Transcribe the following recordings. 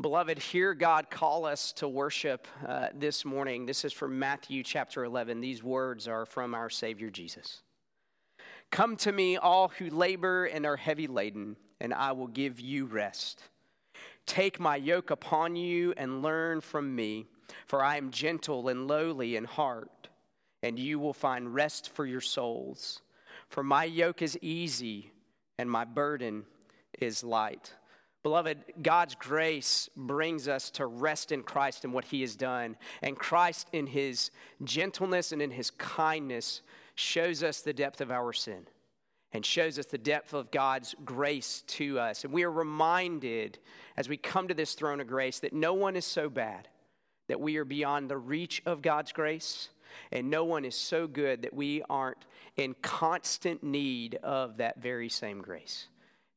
Beloved, hear God call us to worship uh, this morning. This is from Matthew chapter 11. These words are from our Savior Jesus. Come to me, all who labor and are heavy laden, and I will give you rest. Take my yoke upon you and learn from me, for I am gentle and lowly in heart, and you will find rest for your souls. For my yoke is easy and my burden is light. Beloved, God's grace brings us to rest in Christ and what he has done. And Christ, in his gentleness and in his kindness, shows us the depth of our sin and shows us the depth of God's grace to us. And we are reminded as we come to this throne of grace that no one is so bad that we are beyond the reach of God's grace, and no one is so good that we aren't in constant need of that very same grace.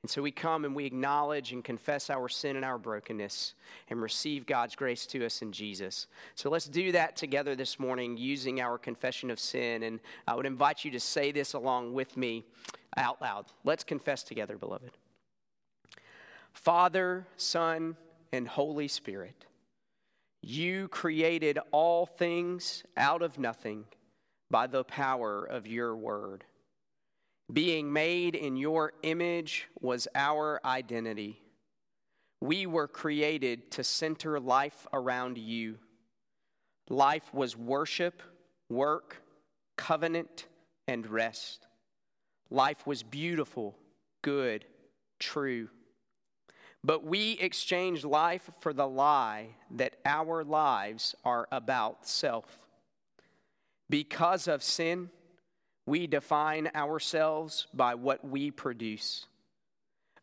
And so we come and we acknowledge and confess our sin and our brokenness and receive God's grace to us in Jesus. So let's do that together this morning using our confession of sin. And I would invite you to say this along with me out loud. Let's confess together, beloved. Father, Son, and Holy Spirit, you created all things out of nothing by the power of your word. Being made in your image was our identity. We were created to center life around you. Life was worship, work, covenant, and rest. Life was beautiful, good, true. But we exchanged life for the lie that our lives are about self. Because of sin, we define ourselves by what we produce.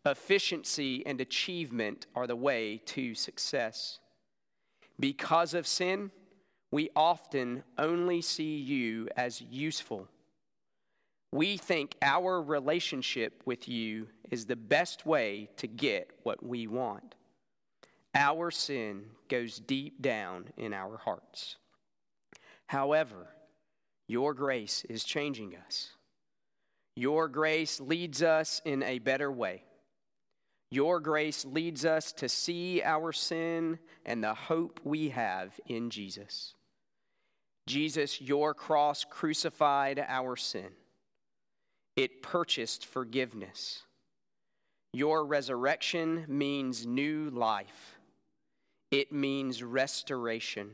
Efficiency and achievement are the way to success. Because of sin, we often only see you as useful. We think our relationship with you is the best way to get what we want. Our sin goes deep down in our hearts. However, your grace is changing us. Your grace leads us in a better way. Your grace leads us to see our sin and the hope we have in Jesus. Jesus, your cross crucified our sin, it purchased forgiveness. Your resurrection means new life, it means restoration.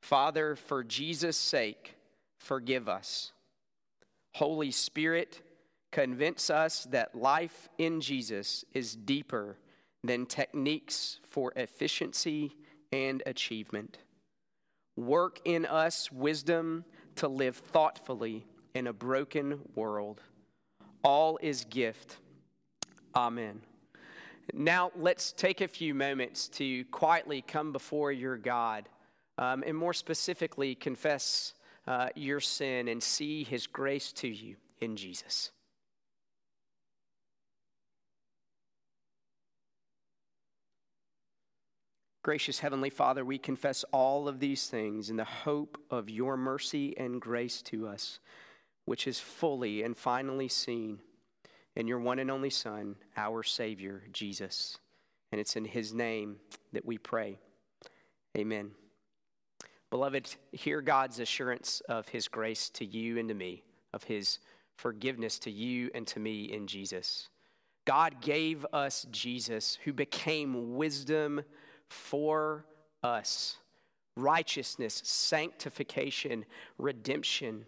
Father, for Jesus' sake, forgive us. Holy Spirit, convince us that life in Jesus is deeper than techniques for efficiency and achievement. Work in us wisdom to live thoughtfully in a broken world. All is gift. Amen. Now, let's take a few moments to quietly come before your God um, and more specifically, confess uh, your sin and see his grace to you in Jesus. Gracious Heavenly Father, we confess all of these things in the hope of your mercy and grace to us, which is fully and finally seen in your one and only Son, our Savior, Jesus. And it's in his name that we pray. Amen. Beloved, hear God's assurance of his grace to you and to me, of his forgiveness to you and to me in Jesus. God gave us Jesus, who became wisdom for us, righteousness, sanctification, redemption,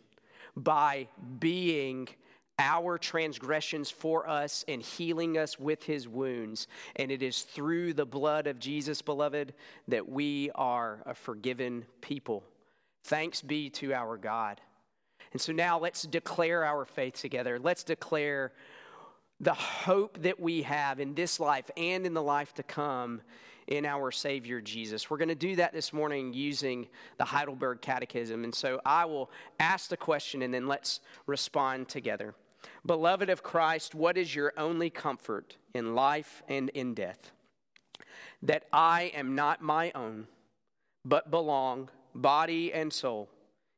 by being our transgressions for us and healing us with his wounds. And it is through the blood of Jesus, beloved, that we are a forgiven people. Thanks be to our God. And so now let's declare our faith together. Let's declare the hope that we have in this life and in the life to come in our Savior Jesus. We're going to do that this morning using the Heidelberg Catechism. And so I will ask the question and then let's respond together. Beloved of Christ, what is your only comfort in life and in death? That I am not my own, but belong, body and soul,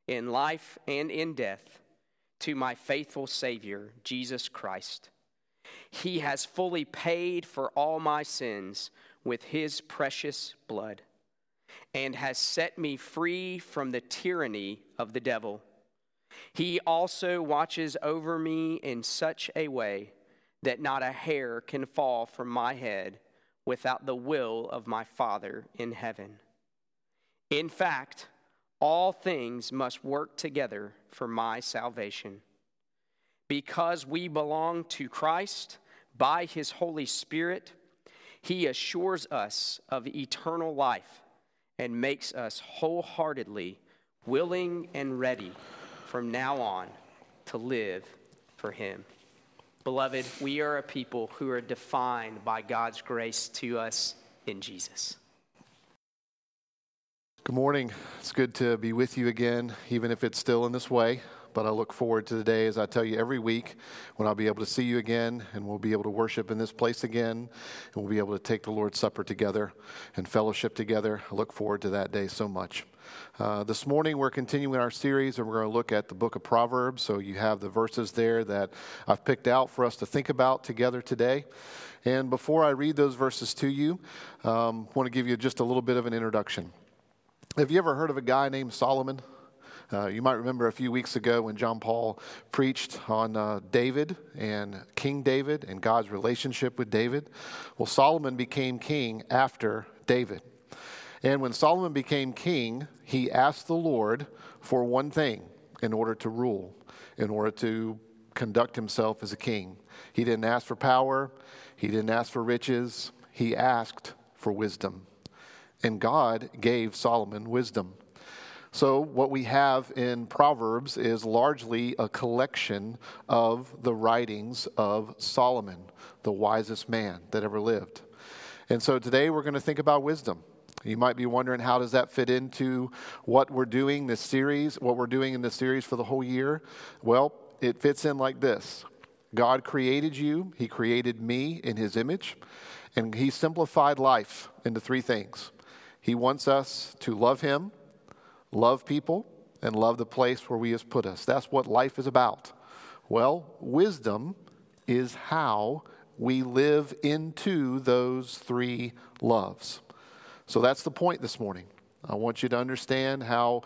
in life and in death, to my faithful Savior, Jesus Christ. He has fully paid for all my sins with his precious blood and has set me free from the tyranny of the devil. He also watches over me in such a way that not a hair can fall from my head without the will of my Father in heaven. In fact, all things must work together for my salvation. Because we belong to Christ by his Holy Spirit, he assures us of eternal life and makes us wholeheartedly willing and ready from now on to live for Him. Beloved, we are a people who are defined by God's grace to us in Jesus. Good morning. It's good to be with you again, even if it's still in this way. But I look forward to the day, as I tell you every week, when I'll be able to see you again and we'll be able to worship in this place again and we'll be able to take the Lord's Supper together and fellowship together. I look forward to that day so much. Uh, this morning, we're continuing our series and we're going to look at the book of Proverbs. So you have the verses there that I've picked out for us to think about together today. And before I read those verses to you, um, I want to give you just a little bit of an introduction. Have you ever heard of a guy named Solomon? Uh, you might remember a few weeks ago when John Paul preached on uh, David and King David and God's relationship with David. Well, Solomon became king after David. And when Solomon became king, he asked the Lord for one thing in order to rule, in order to conduct himself as a king. He didn't ask for power, he didn't ask for riches, he asked for wisdom. And God gave Solomon wisdom. So, what we have in Proverbs is largely a collection of the writings of Solomon, the wisest man that ever lived. And so today we're going to think about wisdom. You might be wondering how does that fit into what we're doing this series, what we're doing in this series for the whole year? Well, it fits in like this. God created you, he created me in his image, and he simplified life into three things. He wants us to love him, love people, and love the place where He has put us. That's what life is about. Well, wisdom is how we live into those three loves. So that's the point this morning. I want you to understand how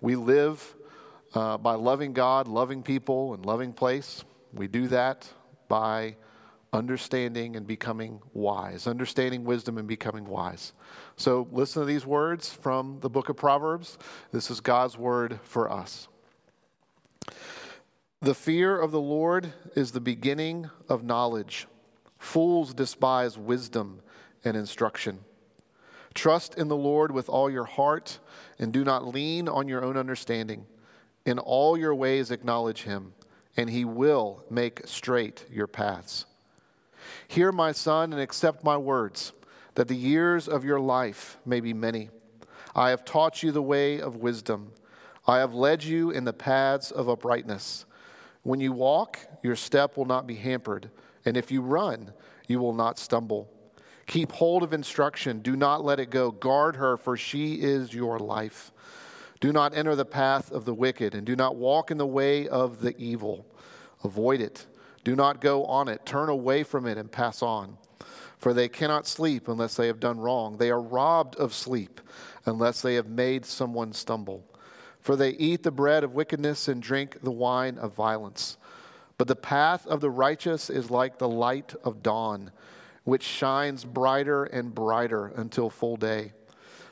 we live uh, by loving God, loving people, and loving place. We do that by understanding and becoming wise, understanding wisdom and becoming wise. So listen to these words from the book of Proverbs. This is God's word for us. The fear of the Lord is the beginning of knowledge. Fools despise wisdom and instruction. Trust in the Lord with all your heart and do not lean on your own understanding. In all your ways acknowledge him, and he will make straight your paths. Hear, my son, and accept my words, that the years of your life may be many. I have taught you the way of wisdom. I have led you in the paths of uprightness. When you walk, your step will not be hampered, and if you run, you will not stumble. Keep hold of instruction. Do not let it go. Guard her, for she is your life. Do not enter the path of the wicked, and do not walk in the way of the evil. Avoid it. Do not go on it. Turn away from it and pass on. For they cannot sleep unless they have done wrong. They are robbed of sleep unless they have made someone stumble. For they eat the bread of wickedness and drink the wine of violence. But the path of the righteous is like the light of dawn, which shines brighter and brighter until full day.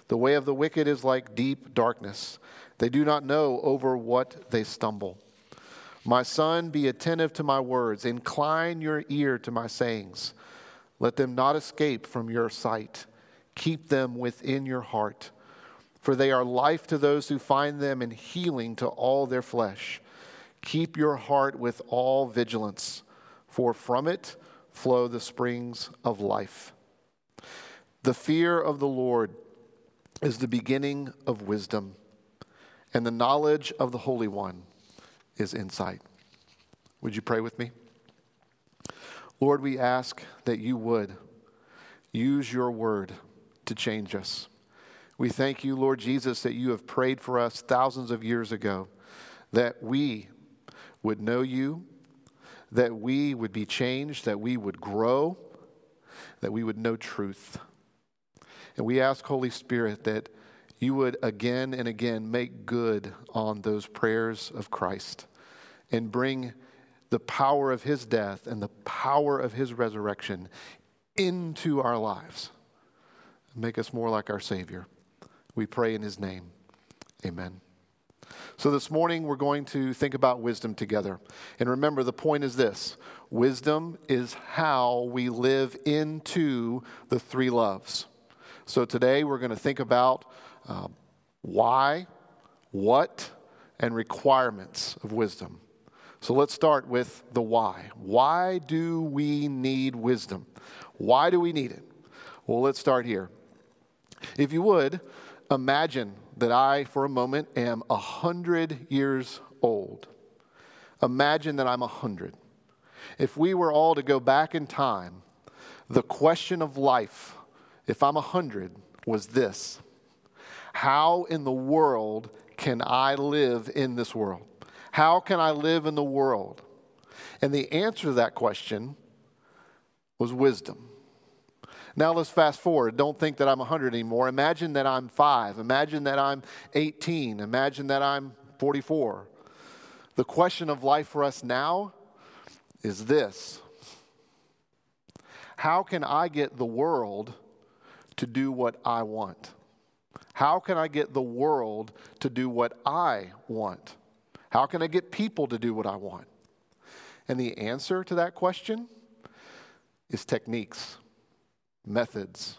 The way of the wicked is like deep darkness. They do not know over what they stumble. My son, be attentive to my words, incline your ear to my sayings. Let them not escape from your sight. Keep them within your heart, for they are life to those who find them and healing to all their flesh. Keep your heart with all vigilance, for from it flow the springs of life. The fear of the Lord is the beginning of wisdom, and the knowledge of the Holy One is insight. Would you pray with me? Lord, we ask that you would use your word to change us. We thank you, Lord Jesus, that you have prayed for us thousands of years ago, that we would know you, that we would be changed, that we would grow, that we would know truth. And we ask, Holy Spirit, that you would again and again make good on those prayers of Christ and bring the power of his death and the power of his resurrection into our lives. Make us more like our Savior. We pray in his name. Amen. So, this morning we're going to think about wisdom together. And remember, the point is this wisdom is how we live into the three loves. So, today we're going to think about uh, why, what, and requirements of wisdom. So let's start with the why. Why do we need wisdom? Why do we need it? Well, let's start here. If you would, imagine that I, for a moment, am a hundred years old. Imagine that I'm a hundred. If we were all to go back in time, the question of life, if I'm a hundred, was this How in the world can I live in this world? How can I live in the world? And the answer to that question was wisdom. Now let's fast forward. Don't think that I'm 100 anymore. Imagine that I'm 5. Imagine that I'm 18. Imagine that I'm 44. The question of life for us now is this How can I get the world to do what I want? How can I get the world to do what I want? How can I get people to do what I want? And the answer to that question is techniques, methods.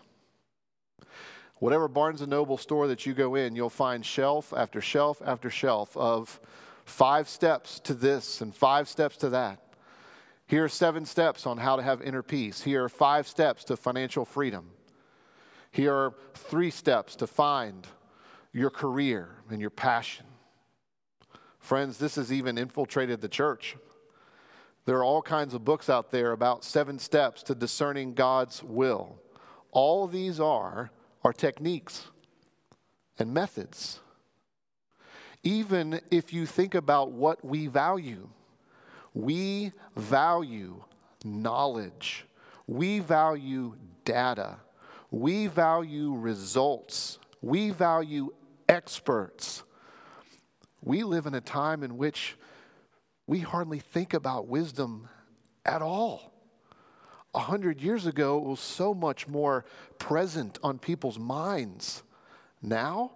Whatever Barnes and Noble store that you go in, you'll find shelf after shelf after shelf of five steps to this and five steps to that. Here are seven steps on how to have inner peace. Here are five steps to financial freedom. Here are three steps to find your career and your passion. Friends, this has even infiltrated the church. There are all kinds of books out there about seven steps to discerning God's will. All these are, are techniques and methods. Even if you think about what we value, we value knowledge, we value data, we value results, we value experts. We live in a time in which we hardly think about wisdom at all. A hundred years ago, it was so much more present on people's minds. Now,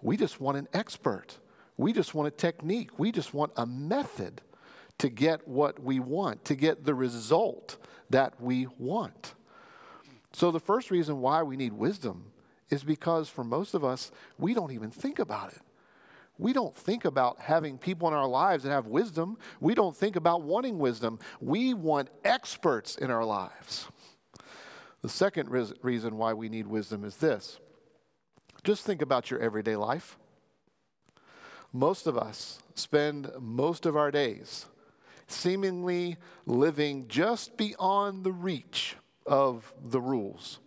we just want an expert. We just want a technique. We just want a method to get what we want, to get the result that we want. So, the first reason why we need wisdom is because for most of us, we don't even think about it. We don't think about having people in our lives that have wisdom. We don't think about wanting wisdom. We want experts in our lives. The second reason why we need wisdom is this just think about your everyday life. Most of us spend most of our days seemingly living just beyond the reach of the rules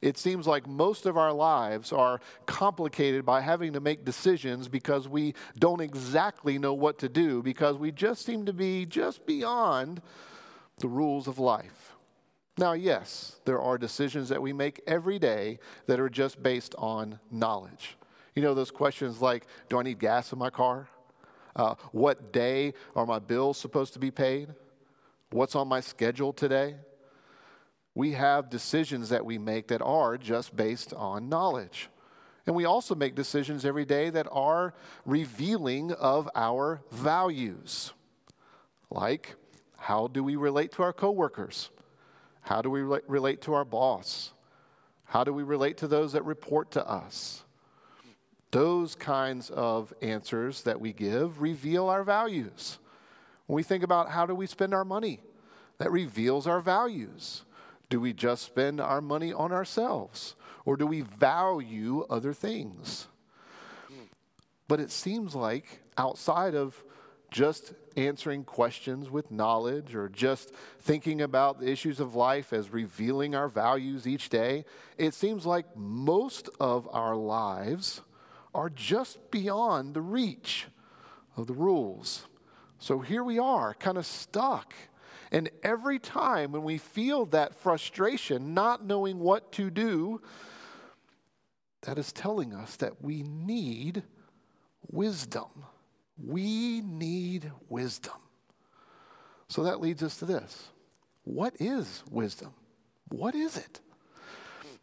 it seems like most of our lives are complicated by having to make decisions because we don't exactly know what to do, because we just seem to be just beyond the rules of life. Now, yes, there are decisions that we make every day that are just based on knowledge. You know, those questions like Do I need gas in my car? Uh, what day are my bills supposed to be paid? What's on my schedule today? We have decisions that we make that are just based on knowledge. And we also make decisions every day that are revealing of our values. Like, how do we relate to our coworkers? How do we relate to our boss? How do we relate to those that report to us? Those kinds of answers that we give reveal our values. When we think about how do we spend our money, that reveals our values. Do we just spend our money on ourselves? Or do we value other things? But it seems like outside of just answering questions with knowledge or just thinking about the issues of life as revealing our values each day, it seems like most of our lives are just beyond the reach of the rules. So here we are, kind of stuck and every time when we feel that frustration, not knowing what to do, that is telling us that we need wisdom. We need wisdom. So that leads us to this What is wisdom? What is it?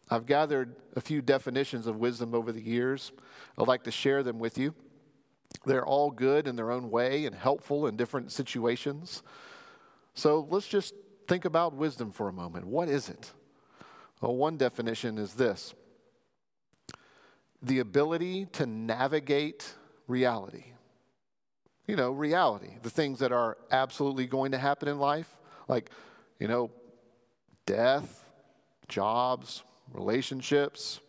I've gathered a few definitions of wisdom over the years. I'd like to share them with you. They're all good in their own way and helpful in different situations. So let's just think about wisdom for a moment. What is it? Well, one definition is this the ability to navigate reality. You know, reality, the things that are absolutely going to happen in life, like, you know, death, jobs, relationships.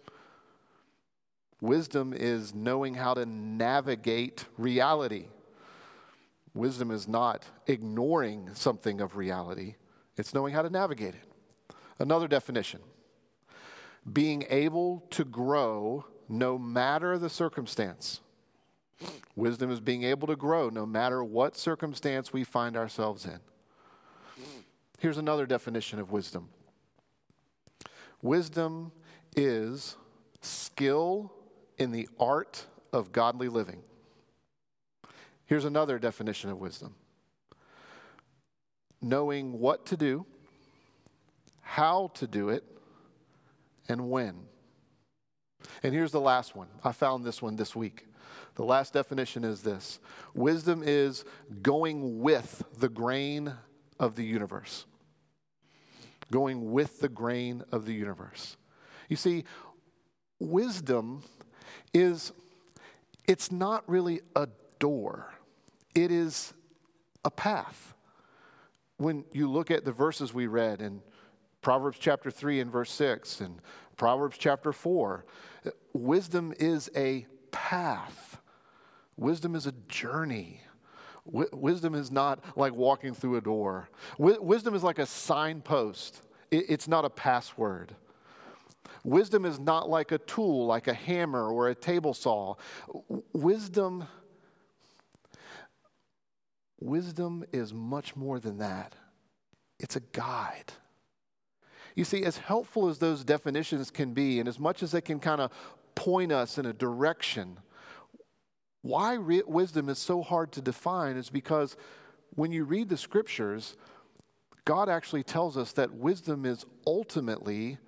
Wisdom is knowing how to navigate reality. Wisdom is not ignoring something of reality, it's knowing how to navigate it. Another definition being able to grow no matter the circumstance. Wisdom is being able to grow no matter what circumstance we find ourselves in. Here's another definition of wisdom wisdom is skill in the art of godly living. Here's another definition of wisdom knowing what to do, how to do it, and when. And here's the last one. I found this one this week. The last definition is this wisdom is going with the grain of the universe. Going with the grain of the universe. You see, wisdom is, it's not really a door, it is a path. When you look at the verses we read in Proverbs chapter 3 and verse 6 and Proverbs chapter 4, wisdom is a path. Wisdom is a journey. wisdom is not like walking through a door. wisdom is like a signpost, it's not a password. Wisdom is not like a tool, like a hammer or a table saw. Wisdom, wisdom is much more than that. It's a guide. You see, as helpful as those definitions can be, and as much as they can kind of point us in a direction, why re- wisdom is so hard to define is because when you read the scriptures, God actually tells us that wisdom is ultimately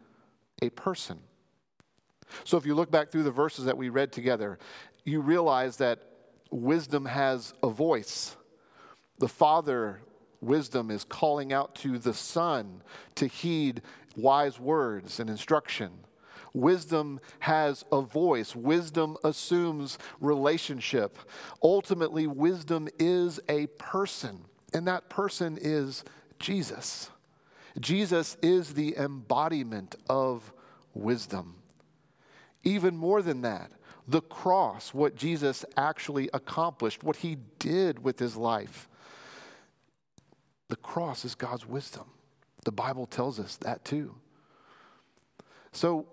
a person. So if you look back through the verses that we read together, you realize that wisdom has a voice. The Father, wisdom, is calling out to the Son to heed wise words and instruction. Wisdom has a voice. Wisdom assumes relationship. Ultimately, wisdom is a person, and that person is Jesus. Jesus is the embodiment of wisdom. Even more than that, the cross, what Jesus actually accomplished, what he did with his life. The cross is God's wisdom. The Bible tells us that too. So,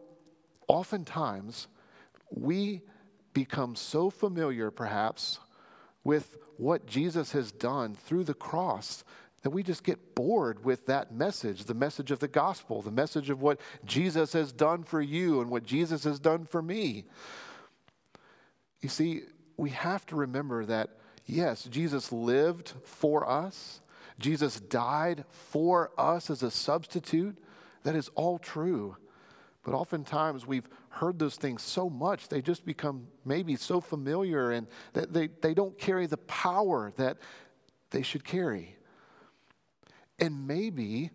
oftentimes, we become so familiar, perhaps, with what Jesus has done through the cross that we just get bored with that message the message of the gospel, the message of what Jesus has done for you and what Jesus has done for me. You see, we have to remember that, yes, Jesus lived for us, Jesus died for us as a substitute. That is all true. But oftentimes we've heard those things so much, they just become maybe so familiar and that they, they don't carry the power that they should carry. And maybe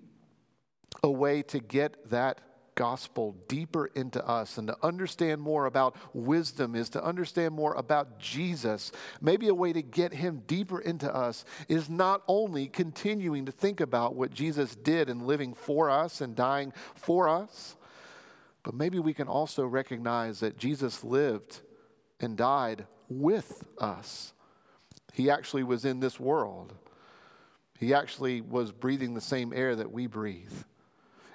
a way to get that gospel deeper into us and to understand more about wisdom is to understand more about Jesus. Maybe a way to get him deeper into us is not only continuing to think about what Jesus did in living for us and dying for us, but maybe we can also recognize that Jesus lived and died with us. He actually was in this world. He actually was breathing the same air that we breathe.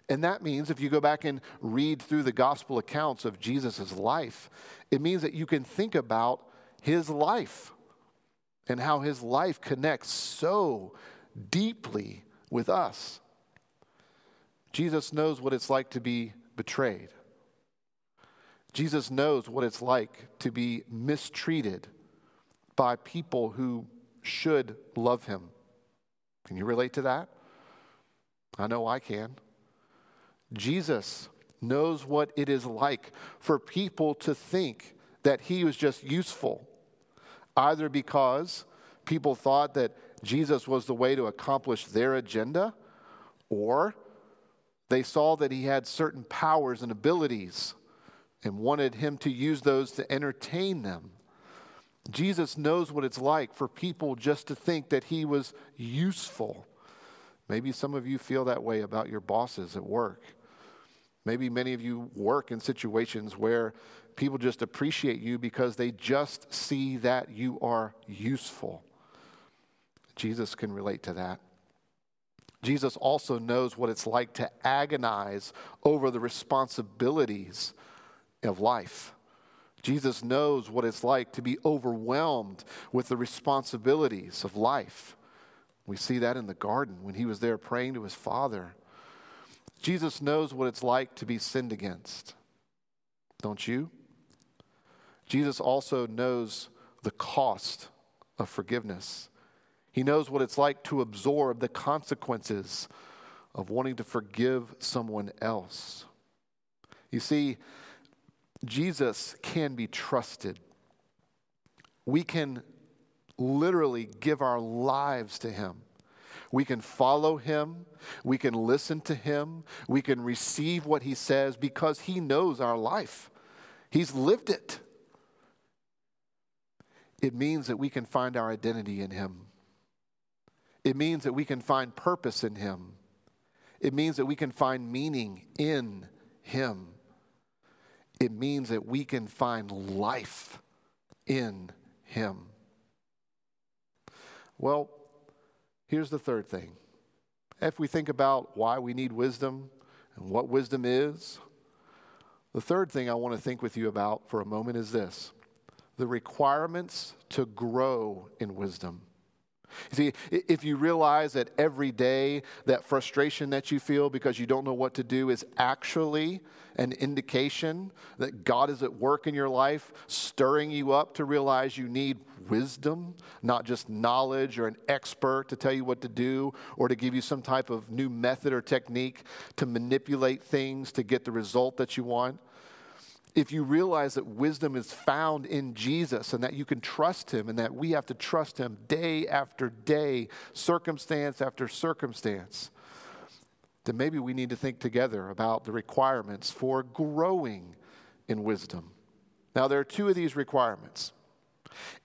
And that means if you go back and read through the gospel accounts of Jesus' life, it means that you can think about his life and how his life connects so deeply with us. Jesus knows what it's like to be betrayed. Jesus knows what it's like to be mistreated by people who should love him. Can you relate to that? I know I can. Jesus knows what it is like for people to think that he was just useful, either because people thought that Jesus was the way to accomplish their agenda, or they saw that he had certain powers and abilities and wanted him to use those to entertain them. Jesus knows what it's like for people just to think that he was useful. Maybe some of you feel that way about your bosses at work. Maybe many of you work in situations where people just appreciate you because they just see that you are useful. Jesus can relate to that. Jesus also knows what it's like to agonize over the responsibilities of life. Jesus knows what it's like to be overwhelmed with the responsibilities of life. We see that in the garden when he was there praying to his Father. Jesus knows what it's like to be sinned against. Don't you? Jesus also knows the cost of forgiveness. He knows what it's like to absorb the consequences of wanting to forgive someone else. You see, Jesus can be trusted. We can literally give our lives to Him. We can follow Him. We can listen to Him. We can receive what He says because He knows our life. He's lived it. It means that we can find our identity in Him. It means that we can find purpose in Him. It means that we can find meaning in Him it means that we can find life in Him. Well, here's the third thing. If we think about why we need wisdom and what wisdom is, the third thing I want to think with you about for a moment is this the requirements to grow in wisdom. See, if you realize that every day that frustration that you feel because you don't know what to do is actually an indication that God is at work in your life, stirring you up to realize you need wisdom, not just knowledge or an expert to tell you what to do or to give you some type of new method or technique to manipulate things to get the result that you want if you realize that wisdom is found in Jesus and that you can trust him and that we have to trust him day after day, circumstance after circumstance, then maybe we need to think together about the requirements for growing in wisdom. Now, there are two of these requirements,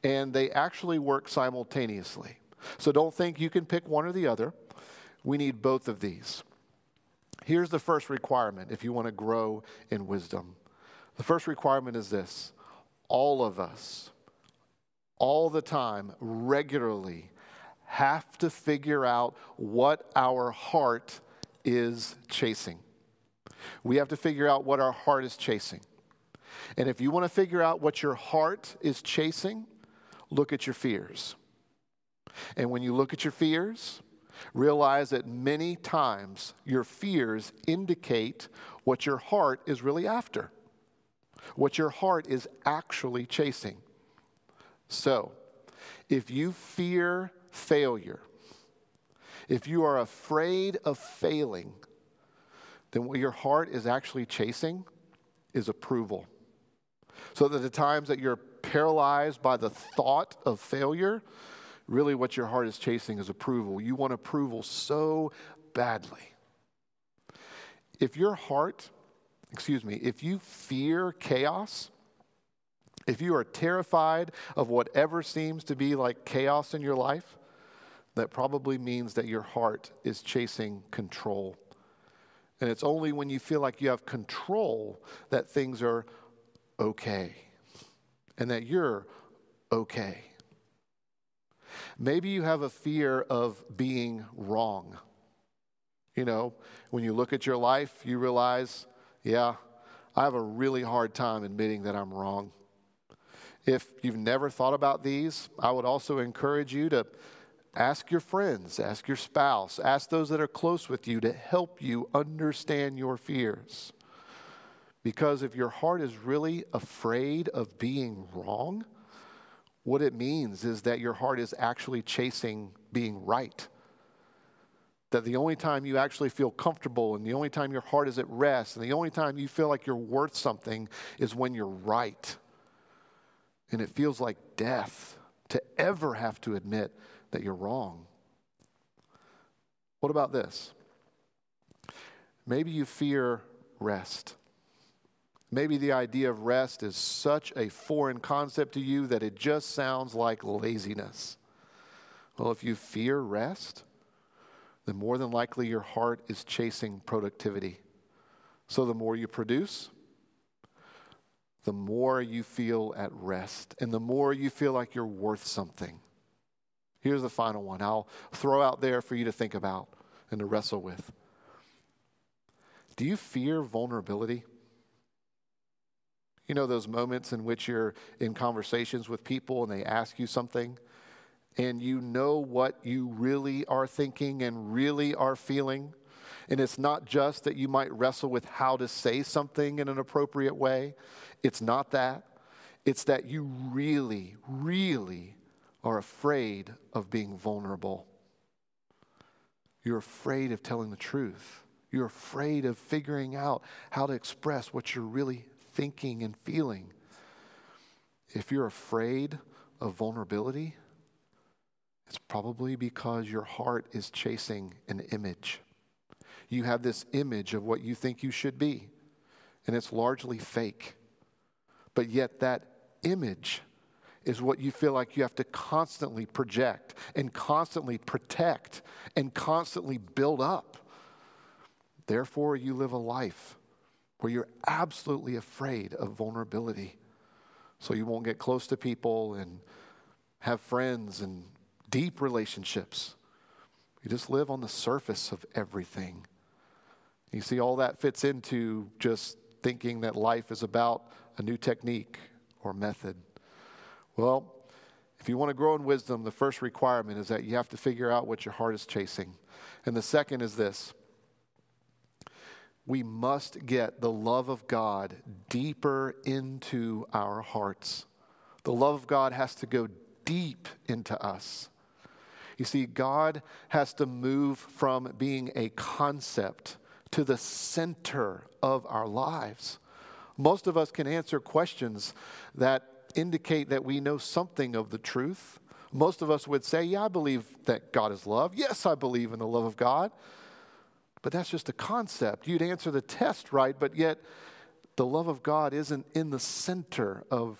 and they actually work simultaneously. So don't think you can pick one or the other. We need both of these. Here's the first requirement if you want to grow in wisdom the first requirement is this all of us, all the time, regularly, have to figure out what our heart is chasing. We have to figure out what our heart is chasing. And if you want to figure out what your heart is chasing, look at your fears. And when you look at your fears, realize that many times your fears indicate what your heart is really after what your heart is actually chasing. So, if you fear failure, if you are afraid of failing, then what your heart is actually chasing is approval. So that the times that you're paralyzed by the thought of failure, really what your heart is chasing is approval. You want approval so badly. If your heart excuse me, if you fear chaos, if you are terrified of whatever seems to be like chaos in your life, that probably means that your heart is chasing control. And it's only when you feel like you have control that things are okay and that you're okay. Maybe you have a fear of being wrong. You know, when you look at your life, you realize yeah, I have a really hard time admitting that I'm wrong. If you've never thought about these, I would also encourage you to ask your friends, ask your spouse, ask those that are close with you to help you understand your fears. Because if your heart is really afraid of being wrong, what it means is that your heart is actually chasing being right. That the only time you actually feel comfortable and the only time your heart is at rest and the only time you feel like you're worth something is when you're right. And it feels like death to ever have to admit that you're wrong. What about this? Maybe you fear rest. Maybe the idea of rest is such a foreign concept to you that it just sounds like laziness. Well, if you fear rest, then more than likely your heart is chasing productivity. So the more you produce, the more you feel at rest and the more you feel like you're worth something. Here's the final one I'll throw out there for you to think about and to wrestle with. Do you fear vulnerability? You know, those moments in which you're in conversations with people and they ask you something, and you know what you really are thinking and really are feeling. And it's not just that you might wrestle with how to say something in an appropriate way, it's not that. It's that you really, really are afraid of being vulnerable. You're afraid of telling the truth. You're afraid of figuring out how to express what you're really thinking and feeling. If you're afraid of vulnerability, it's probably because your heart is chasing an image. You have this image of what you think you should be, and it's largely fake. But yet, that image is what you feel like you have to constantly project and constantly protect and constantly build up. Therefore, you live a life where you're absolutely afraid of vulnerability. So you won't get close to people and have friends and deep relationships. You just live on the surface of everything. You see, all that fits into just thinking that life is about a new technique or method. Well, if you want to grow in wisdom, the first requirement is that you have to figure out what your heart is chasing. And the second is this we must get the love of God deeper into our hearts. The love of God has to go deep into us. You see, God has to move from being a concept to the center of our lives. Most of us can answer questions that indicate that we know something of the truth. Most of us would say, Yeah, I believe that God is love. Yes, I believe in the love of God. But that's just a concept. You'd answer the test right, but yet the love of God isn't in the center of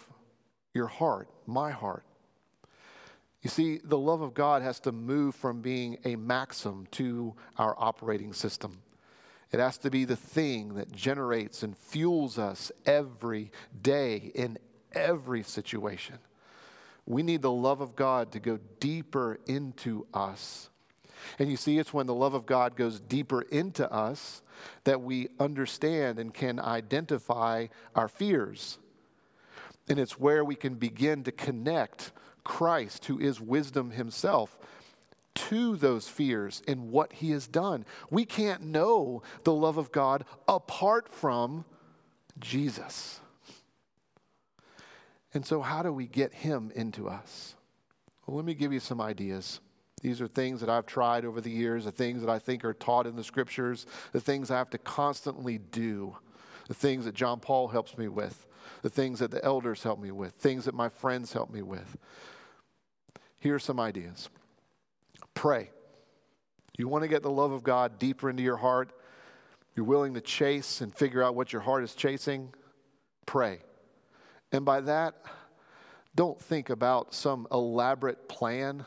your heart, my heart. You see, the love of God has to move from being a maxim to our operating system. It has to be the thing that generates and fuels us every day in every situation. We need the love of God to go deeper into us. And you see, it's when the love of God goes deeper into us that we understand and can identify our fears. And it's where we can begin to connect Christ, who is wisdom himself, to those fears and what he has done. We can't know the love of God apart from Jesus. And so, how do we get him into us? Well, let me give you some ideas. These are things that I've tried over the years, the things that I think are taught in the scriptures, the things I have to constantly do, the things that John Paul helps me with, the things that the elders help me with, things that my friends help me with. Here are some ideas pray. You want to get the love of God deeper into your heart? You're willing to chase and figure out what your heart is chasing? Pray. And by that, don't think about some elaborate plan.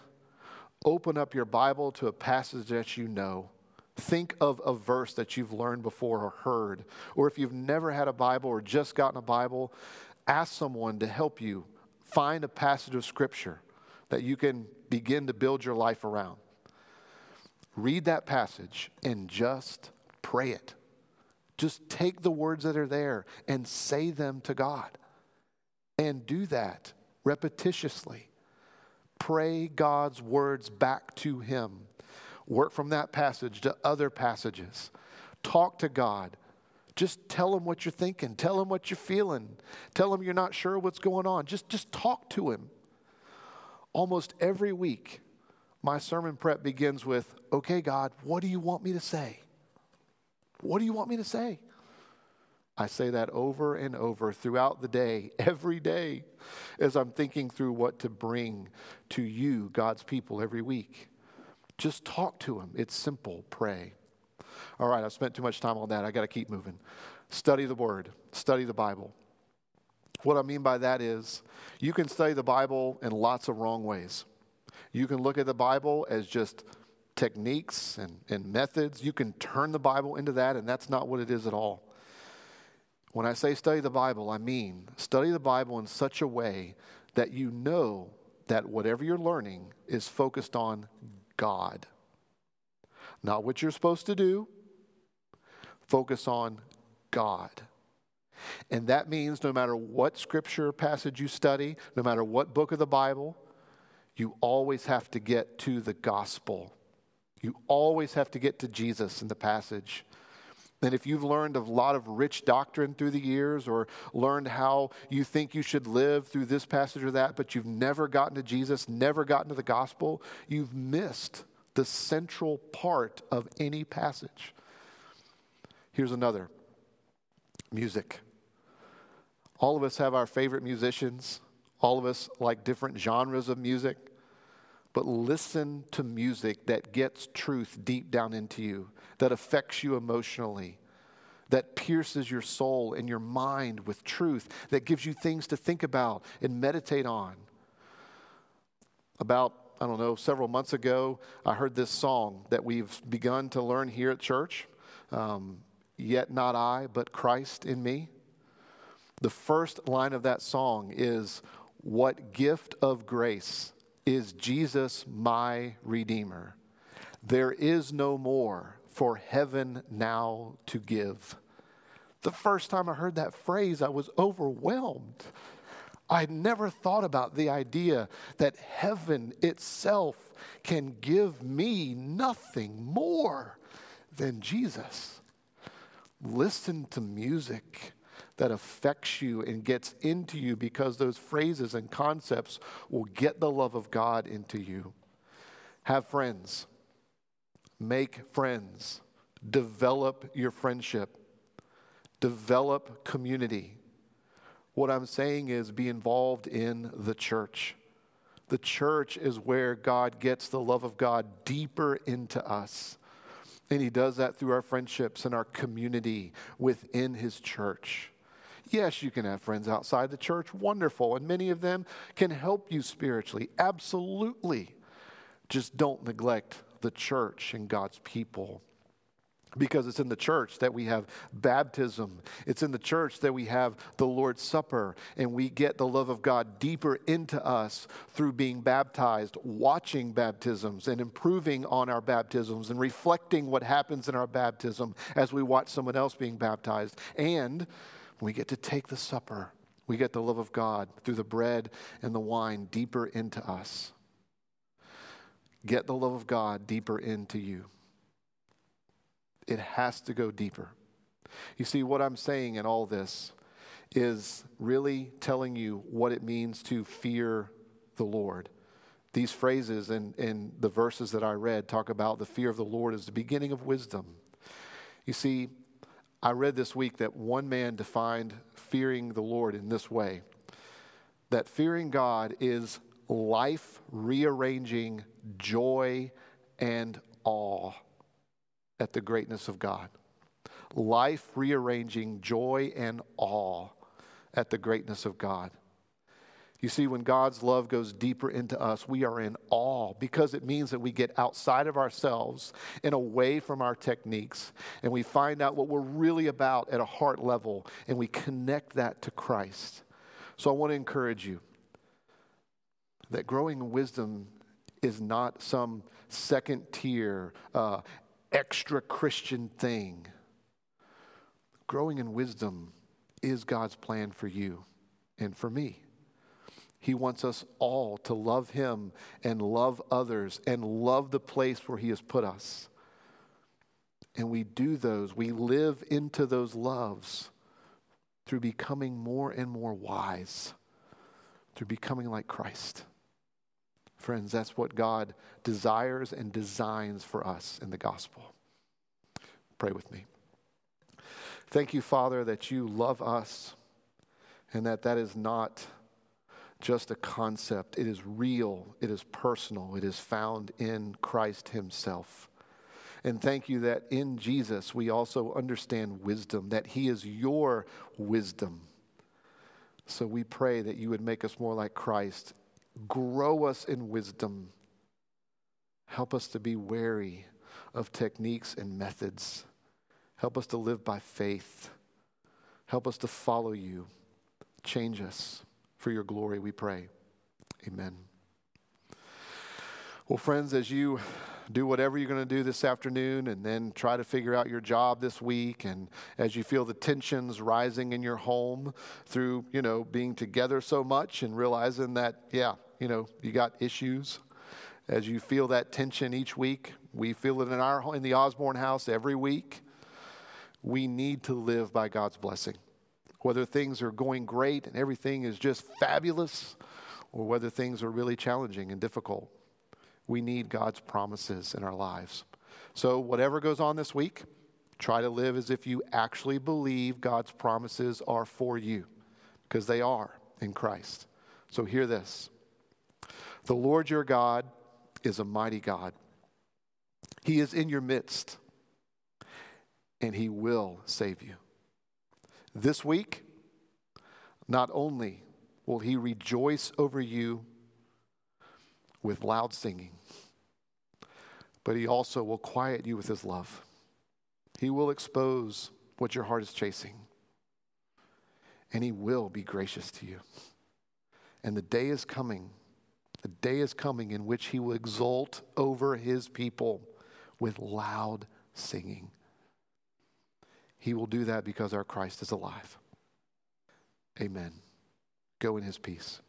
Open up your Bible to a passage that you know. Think of a verse that you've learned before or heard. Or if you've never had a Bible or just gotten a Bible, ask someone to help you find a passage of Scripture that you can begin to build your life around. Read that passage and just pray it. Just take the words that are there and say them to God. And do that repetitiously. Pray God's words back to Him. Work from that passage to other passages. Talk to God. Just tell him what you're thinking. Tell him what you're feeling. Tell him you're not sure what's going on. Just, just talk to him. Almost every week, my sermon prep begins with, Okay, God, what do you want me to say? What do you want me to say? I say that over and over throughout the day, every day, as I'm thinking through what to bring to you, God's people, every week. Just talk to Him. It's simple. Pray. All right, I've spent too much time on that. I got to keep moving. Study the Word, study the Bible. What I mean by that is you can study the Bible in lots of wrong ways. You can look at the Bible as just techniques and, and methods. You can turn the Bible into that, and that's not what it is at all. When I say study the Bible, I mean study the Bible in such a way that you know that whatever you're learning is focused on God. Not what you're supposed to do, focus on God. And that means no matter what scripture passage you study, no matter what book of the Bible, you always have to get to the gospel. You always have to get to Jesus in the passage. And if you've learned a lot of rich doctrine through the years or learned how you think you should live through this passage or that, but you've never gotten to Jesus, never gotten to the gospel, you've missed the central part of any passage. Here's another music. All of us have our favorite musicians, all of us like different genres of music. But listen to music that gets truth deep down into you that affects you emotionally, that pierces your soul and your mind with truth, that gives you things to think about and meditate on. About, I don't know, several months ago, I heard this song that we've begun to learn here at church um, Yet not I, but Christ in me. The first line of that song is, What gift of grace is Jesus my Redeemer? There is no more for heaven now to give. The first time I heard that phrase, I was overwhelmed. I'd never thought about the idea that heaven itself can give me nothing more than Jesus. Listen to music that affects you and gets into you because those phrases and concepts will get the love of God into you. Have friends make friends, develop your friendship, develop community. What I'm saying is be involved in the church. The church is where God gets the love of God deeper into us. And He does that through our friendships and our community within His church. Yes, you can have friends outside the church, wonderful, and many of them can help you spiritually, absolutely. Just don't neglect the church and God's people. Because it's in the church that we have baptism. It's in the church that we have the Lord's Supper, and we get the love of God deeper into us through being baptized, watching baptisms, and improving on our baptisms, and reflecting what happens in our baptism as we watch someone else being baptized. And we get to take the supper, we get the love of God through the bread and the wine deeper into us get the love of God deeper into you. It has to go deeper. You see, what I'm saying in all this is really telling you what it means to fear the Lord. These phrases in the verses that I read talk about the fear of the Lord as the beginning of wisdom. You see, I read this week that one man defined fearing the Lord in this way that fearing God is life rearranging joy and awe at the greatness of God. Life rearranging joy and awe at the greatness of God. You see, when God's love goes deeper into us, we are in awe because it means that we get outside of ourselves and away from our techniques, and we find out what we're really about at a heart level, and we connect that to Christ. So I want to encourage you that growing in wisdom is not some second tier, uh, extra Christian thing. Growing in wisdom is God's plan for you and for me. He wants us all to love Him and love others and love the place where He has put us. And we do those, we live into those loves through becoming more and more wise, through becoming like Christ. Friends, that's what God desires and designs for us in the gospel. Pray with me. Thank you, Father, that you love us and that that is not just a concept. It is real, it is personal, it is found in Christ Himself. And thank you that in Jesus we also understand wisdom, that He is your wisdom. So we pray that you would make us more like Christ, grow us in wisdom, help us to be wary of techniques and methods, help us to live by faith, help us to follow you, change us. For your glory, we pray. Amen. Well, friends, as you do whatever you're going to do this afternoon and then try to figure out your job this week and as you feel the tensions rising in your home through you know being together so much and realizing that yeah you know you got issues as you feel that tension each week we feel it in our in the osborne house every week we need to live by god's blessing whether things are going great and everything is just fabulous or whether things are really challenging and difficult we need God's promises in our lives. So, whatever goes on this week, try to live as if you actually believe God's promises are for you, because they are in Christ. So, hear this The Lord your God is a mighty God, He is in your midst, and He will save you. This week, not only will He rejoice over you with loud singing, but He also will quiet you with His love. He will expose what your heart is chasing, and He will be gracious to you. And the day is coming, the day is coming in which He will exult over His people with loud singing. He will do that because our Christ is alive. Amen. Go in His peace.